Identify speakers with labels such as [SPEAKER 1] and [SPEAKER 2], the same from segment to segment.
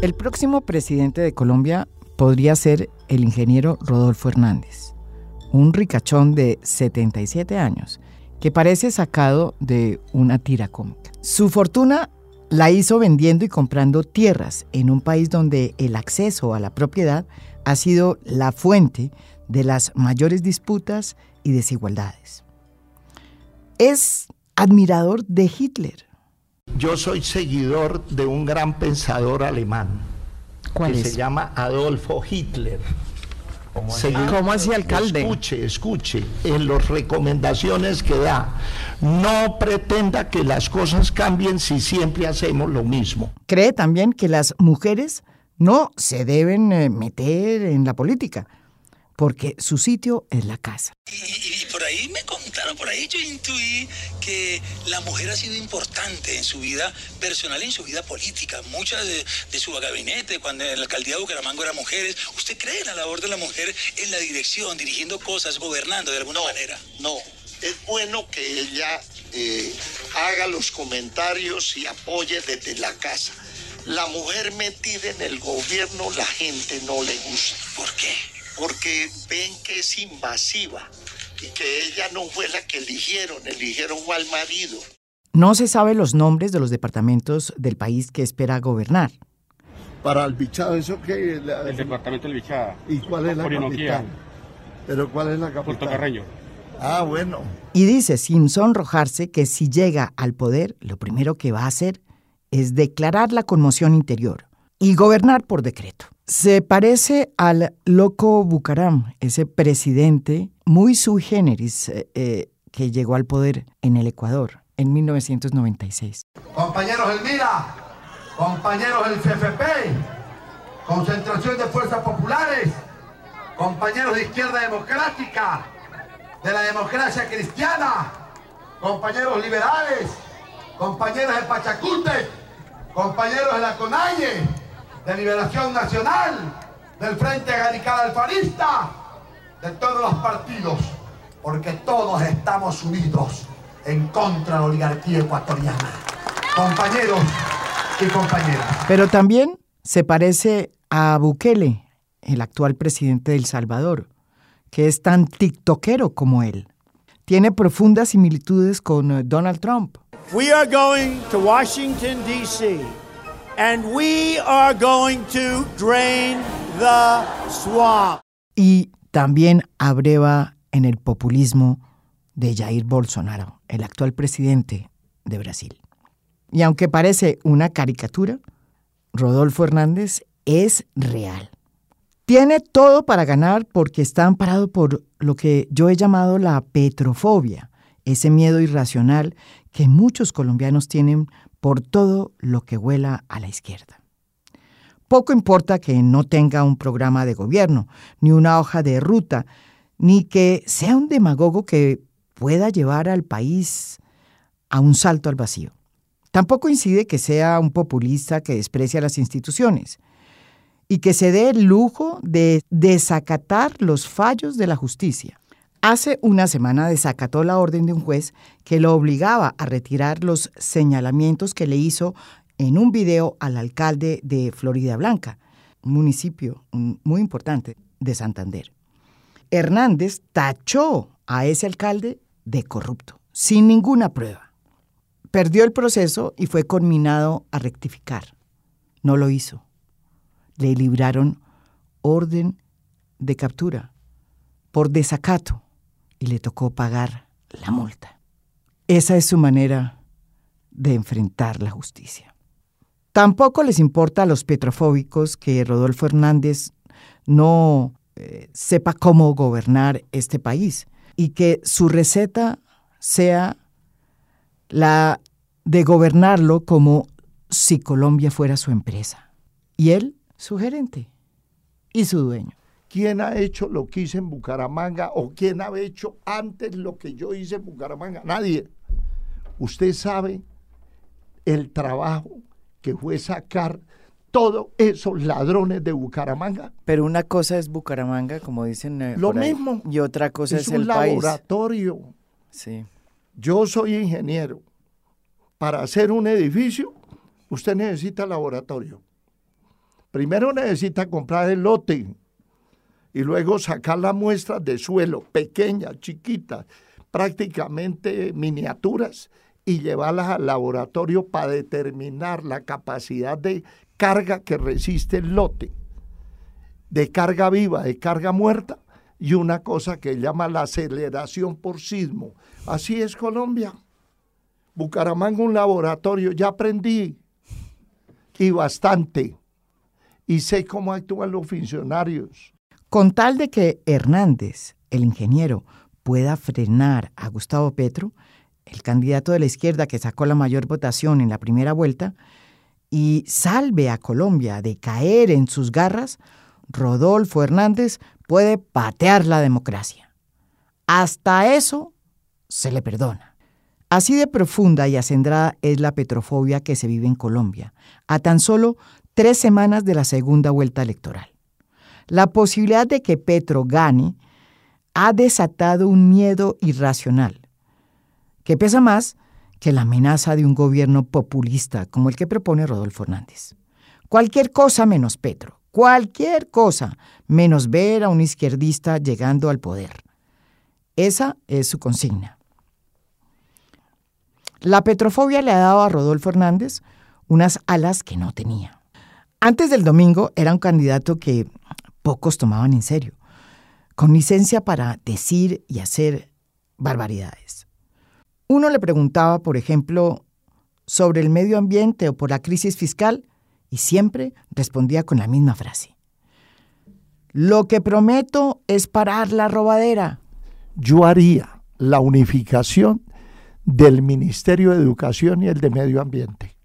[SPEAKER 1] El próximo presidente de Colombia podría ser el ingeniero Rodolfo Hernández, un ricachón de 77 años que parece sacado de una tira cómica. Su fortuna la hizo vendiendo y comprando tierras en un país donde el acceso a la propiedad ha sido la fuente de las mayores disputas y desigualdades. Es admirador de Hitler.
[SPEAKER 2] Yo soy seguidor de un gran pensador alemán
[SPEAKER 1] ¿Cuál
[SPEAKER 2] que
[SPEAKER 1] es?
[SPEAKER 2] se llama Adolfo Hitler. Seguidor-
[SPEAKER 1] ¿Cómo así, alcalde?
[SPEAKER 2] Escuche, escuche, en las recomendaciones que da, no pretenda que las cosas cambien si siempre hacemos lo mismo.
[SPEAKER 1] Cree también que las mujeres no se deben eh, meter en la política, porque su sitio es la casa.
[SPEAKER 3] Y, por ahí me contaron, por ahí yo intuí que la mujer ha sido importante en su vida personal y en su vida política. Muchas de, de su gabinete, cuando en la alcaldía de Bucaramanga eran mujeres. ¿Usted cree en la labor de la mujer en la dirección, dirigiendo cosas, gobernando de alguna manera?
[SPEAKER 2] No, es bueno que ella eh, haga los comentarios y apoye desde la casa. La mujer metida en el gobierno, la gente no le gusta.
[SPEAKER 3] ¿Por qué?
[SPEAKER 2] Porque ven que es invasiva y que ella no fue la que eligieron, eligieron al marido.
[SPEAKER 1] No se sabe los nombres de los departamentos del país que espera gobernar.
[SPEAKER 4] Para el bichado, ¿eso qué? es la-
[SPEAKER 5] El departamento del Bichada.
[SPEAKER 4] ¿Y cuál es la
[SPEAKER 5] Orinoquía.
[SPEAKER 4] capital? ¿Pero cuál es la capital?
[SPEAKER 5] Puerto Carreño.
[SPEAKER 4] Ah, bueno.
[SPEAKER 1] Y dice, sin sonrojarse, que si llega al poder, lo primero que va a hacer es declarar la conmoción interior y gobernar por decreto. Se parece al loco Bucaram, ese presidente muy sui generis eh, eh, que llegó al poder en el Ecuador en 1996.
[SPEAKER 6] Compañeros Elmira, compañeros del CFP, concentración de fuerzas populares, compañeros de izquierda democrática, de la democracia cristiana, compañeros liberales, compañeros de Pachacute, compañeros de la CONAIE, de Liberación Nacional, del Frente Radical Alfarista, de todos los partidos, porque todos estamos unidos en contra de la oligarquía ecuatoriana. Compañeros y compañeras.
[SPEAKER 1] Pero también se parece a Bukele, el actual presidente de El Salvador, que es tan tiktokero como él. Tiene profundas similitudes con eh, Donald Trump.
[SPEAKER 7] We are going to Washington, D.C., and we are going to drain the swamp.
[SPEAKER 1] y también abreva en el populismo de Jair Bolsonaro, el actual presidente de Brasil. Y aunque parece una caricatura, Rodolfo Hernández es real. Tiene todo para ganar porque está amparado por lo que yo he llamado la petrofobia, ese miedo irracional que muchos colombianos tienen por todo lo que huela a la izquierda. Poco importa que no tenga un programa de gobierno, ni una hoja de ruta, ni que sea un demagogo que pueda llevar al país a un salto al vacío. Tampoco incide que sea un populista que desprecia las instituciones y que se dé el lujo de desacatar los fallos de la justicia. Hace una semana desacató la orden de un juez que lo obligaba a retirar los señalamientos que le hizo en un video al alcalde de Florida Blanca, un municipio muy importante de Santander. Hernández tachó a ese alcalde de corrupto, sin ninguna prueba. Perdió el proceso y fue conminado a rectificar. No lo hizo. Le libraron orden de captura por desacato y le tocó pagar la multa. Esa es su manera de enfrentar la justicia. Tampoco les importa a los petrofóbicos que Rodolfo Hernández no eh, sepa cómo gobernar este país y que su receta sea la de gobernarlo como si Colombia fuera su empresa y él su gerente y su dueño.
[SPEAKER 2] ¿Quién ha hecho lo que hice en Bucaramanga o quién ha hecho antes lo que yo hice en Bucaramanga? Nadie. Usted sabe el trabajo que fue sacar todos esos ladrones de Bucaramanga.
[SPEAKER 1] Pero una cosa es Bucaramanga, como dicen eh,
[SPEAKER 2] Lo
[SPEAKER 1] ahí,
[SPEAKER 2] mismo.
[SPEAKER 1] y otra cosa es,
[SPEAKER 2] es un
[SPEAKER 1] el país.
[SPEAKER 2] laboratorio.
[SPEAKER 1] Sí.
[SPEAKER 2] Yo soy ingeniero. Para hacer un edificio, usted necesita laboratorio. Primero necesita comprar el lote y luego sacar las muestras de suelo, pequeñas, chiquitas, prácticamente miniaturas, y llevarlas al laboratorio para determinar la capacidad de carga que resiste el lote, de carga viva, de carga muerta, y una cosa que llama la aceleración por sismo. Así es Colombia. Bucaramanga un laboratorio, ya aprendí, y bastante, y sé cómo actúan los funcionarios.
[SPEAKER 1] Con tal de que Hernández, el ingeniero, pueda frenar a Gustavo Petro, el candidato de la izquierda que sacó la mayor votación en la primera vuelta, y salve a Colombia de caer en sus garras, Rodolfo Hernández puede patear la democracia. Hasta eso se le perdona. Así de profunda y acendrada es la petrofobia que se vive en Colombia, a tan solo tres semanas de la segunda vuelta electoral. La posibilidad de que Petro gane ha desatado un miedo irracional, que pesa más que la amenaza de un gobierno populista como el que propone Rodolfo Hernández. Cualquier cosa menos Petro, cualquier cosa menos ver a un izquierdista llegando al poder. Esa es su consigna. La petrofobia le ha dado a Rodolfo Hernández unas alas que no tenía. Antes del domingo era un candidato que pocos tomaban en serio, con licencia para decir y hacer barbaridades. Uno le preguntaba, por ejemplo, sobre el medio ambiente o por la crisis fiscal y siempre respondía con la misma frase. Lo que prometo es parar la robadera.
[SPEAKER 2] Yo haría la unificación del Ministerio de Educación y el de Medio Ambiente.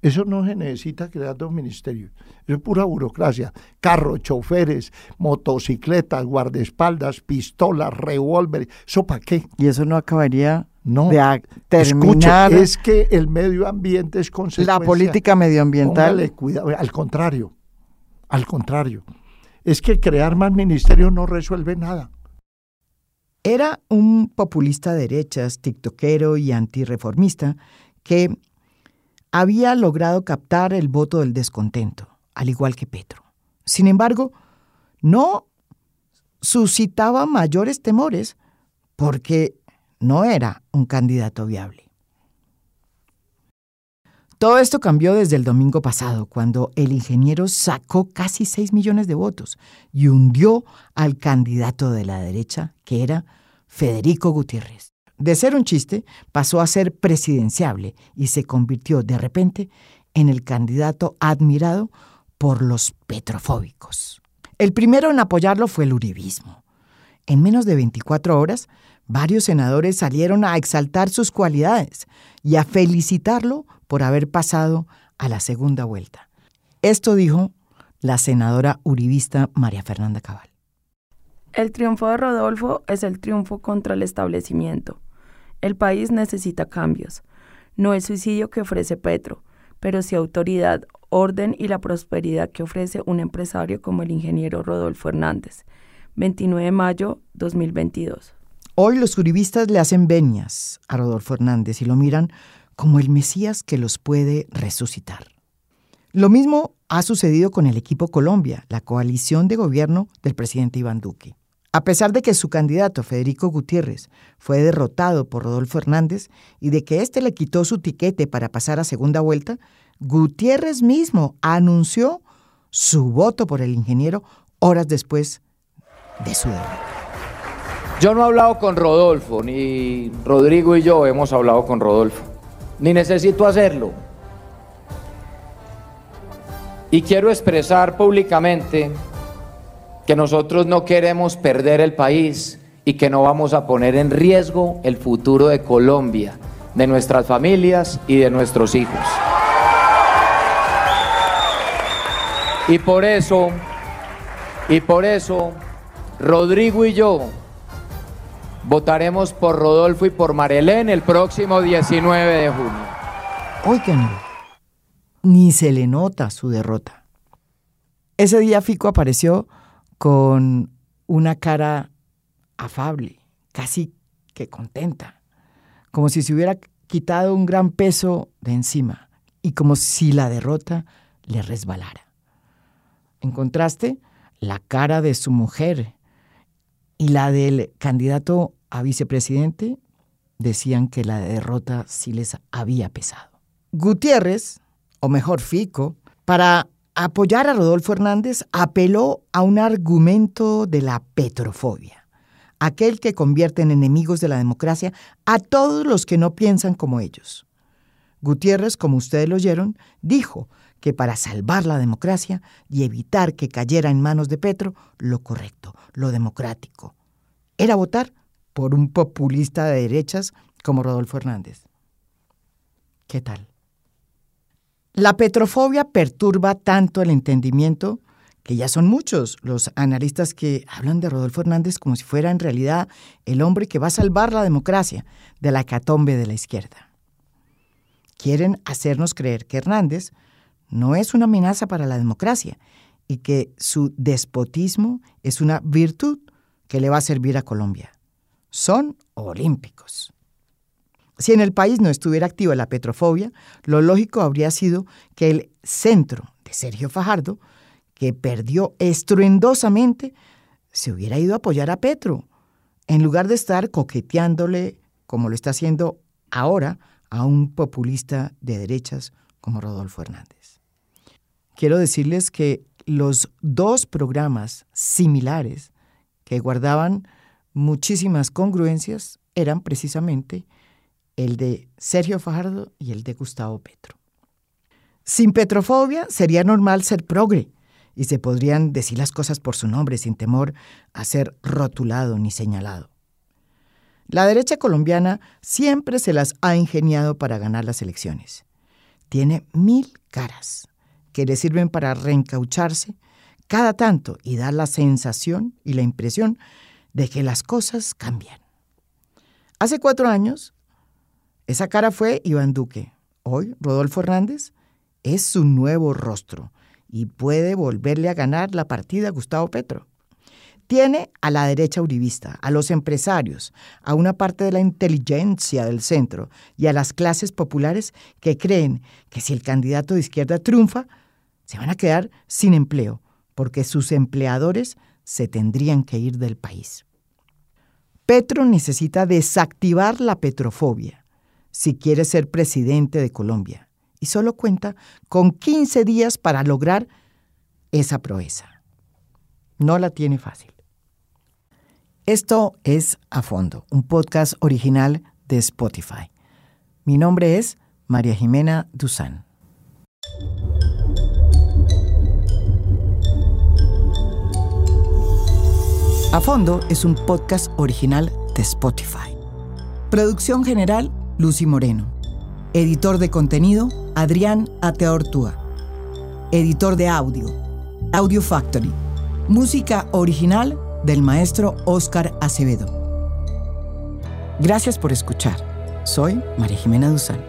[SPEAKER 2] Eso no se necesita crear dos ministerios. Eso es pura burocracia. Carros, choferes, motocicletas, guardaespaldas, pistolas, revólveres. ¿Eso para qué?
[SPEAKER 1] Y eso no acabaría
[SPEAKER 2] No.
[SPEAKER 1] de terminar
[SPEAKER 2] Escuche, es que el medio ambiente es consecuencia.
[SPEAKER 1] la política medioambiental.
[SPEAKER 2] Póngale cuidado. Al contrario. Al contrario. Es que crear más ministerios no resuelve nada.
[SPEAKER 1] Era un populista de derechas, tiktokero y antirreformista que había logrado captar el voto del descontento, al igual que Petro. Sin embargo, no suscitaba mayores temores porque no era un candidato viable. Todo esto cambió desde el domingo pasado, cuando el ingeniero sacó casi 6 millones de votos y hundió al candidato de la derecha, que era Federico Gutiérrez. De ser un chiste, pasó a ser presidenciable y se convirtió de repente en el candidato admirado por los petrofóbicos. El primero en apoyarlo fue el uribismo. En menos de 24 horas, varios senadores salieron a exaltar sus cualidades y a felicitarlo por haber pasado a la segunda vuelta. Esto dijo la senadora uribista María Fernanda Cabal.
[SPEAKER 5] El triunfo de Rodolfo es el triunfo contra el establecimiento. El país necesita cambios. No el suicidio que ofrece Petro, pero sí autoridad, orden y la prosperidad que ofrece un empresario como el ingeniero Rodolfo Hernández. 29 de mayo 2022.
[SPEAKER 1] Hoy los uribistas le hacen venias a Rodolfo Hernández y lo miran como el Mesías que los puede resucitar. Lo mismo ha sucedido con el equipo Colombia, la coalición de gobierno del presidente Iván Duque. A pesar de que su candidato, Federico Gutiérrez, fue derrotado por Rodolfo Hernández y de que éste le quitó su tiquete para pasar a segunda vuelta, Gutiérrez mismo anunció su voto por el ingeniero horas después de su derrota.
[SPEAKER 8] Yo no he hablado con Rodolfo, ni Rodrigo y yo hemos hablado con Rodolfo, ni necesito hacerlo. Y quiero expresar públicamente que nosotros no queremos perder el país y que no vamos a poner en riesgo el futuro de Colombia, de nuestras familias y de nuestros hijos. Y por eso, y por eso, Rodrigo y yo votaremos por Rodolfo y por Marelén el próximo 19 de junio.
[SPEAKER 1] Oigan, ni se le nota su derrota. Ese día Fico apareció con una cara afable, casi que contenta, como si se hubiera quitado un gran peso de encima y como si la derrota le resbalara. En contraste, la cara de su mujer y la del candidato a vicepresidente decían que la derrota sí les había pesado. Gutiérrez, o mejor Fico, para apoyar a Rodolfo Hernández, apeló a un argumento de la petrofobia, aquel que convierte en enemigos de la democracia a todos los que no piensan como ellos. Gutiérrez, como ustedes lo oyeron, dijo que para salvar la democracia y evitar que cayera en manos de Petro, lo correcto, lo democrático, era votar por un populista de derechas como Rodolfo Hernández. ¿Qué tal? La petrofobia perturba tanto el entendimiento que ya son muchos los analistas que hablan de Rodolfo Hernández como si fuera en realidad el hombre que va a salvar la democracia de la catombe de la izquierda. Quieren hacernos creer que Hernández no es una amenaza para la democracia y que su despotismo es una virtud que le va a servir a Colombia. Son olímpicos. Si en el país no estuviera activa la petrofobia, lo lógico habría sido que el centro de Sergio Fajardo, que perdió estruendosamente, se hubiera ido a apoyar a Petro, en lugar de estar coqueteándole, como lo está haciendo ahora, a un populista de derechas como Rodolfo Hernández. Quiero decirles que los dos programas similares que guardaban muchísimas congruencias eran precisamente el de Sergio Fajardo y el de Gustavo Petro. Sin petrofobia sería normal ser progre y se podrían decir las cosas por su nombre sin temor a ser rotulado ni señalado. La derecha colombiana siempre se las ha ingeniado para ganar las elecciones. Tiene mil caras que le sirven para reencaucharse cada tanto y dar la sensación y la impresión de que las cosas cambian. Hace cuatro años, esa cara fue Iván Duque. Hoy, Rodolfo Hernández es su nuevo rostro y puede volverle a ganar la partida a Gustavo Petro. Tiene a la derecha uribista, a los empresarios, a una parte de la inteligencia del centro y a las clases populares que creen que si el candidato de izquierda triunfa, se van a quedar sin empleo, porque sus empleadores se tendrían que ir del país. Petro necesita desactivar la petrofobia si quiere ser presidente de Colombia y solo cuenta con 15 días para lograr esa proeza. No la tiene fácil. Esto es A Fondo, un podcast original de Spotify. Mi nombre es María Jimena Duzán. A Fondo es un podcast original de Spotify. Producción general Lucy Moreno. Editor de contenido, Adrián Ateortúa. Editor de audio, Audio Factory. Música original del maestro Oscar Acevedo. Gracias por escuchar. Soy María Jimena Duzán.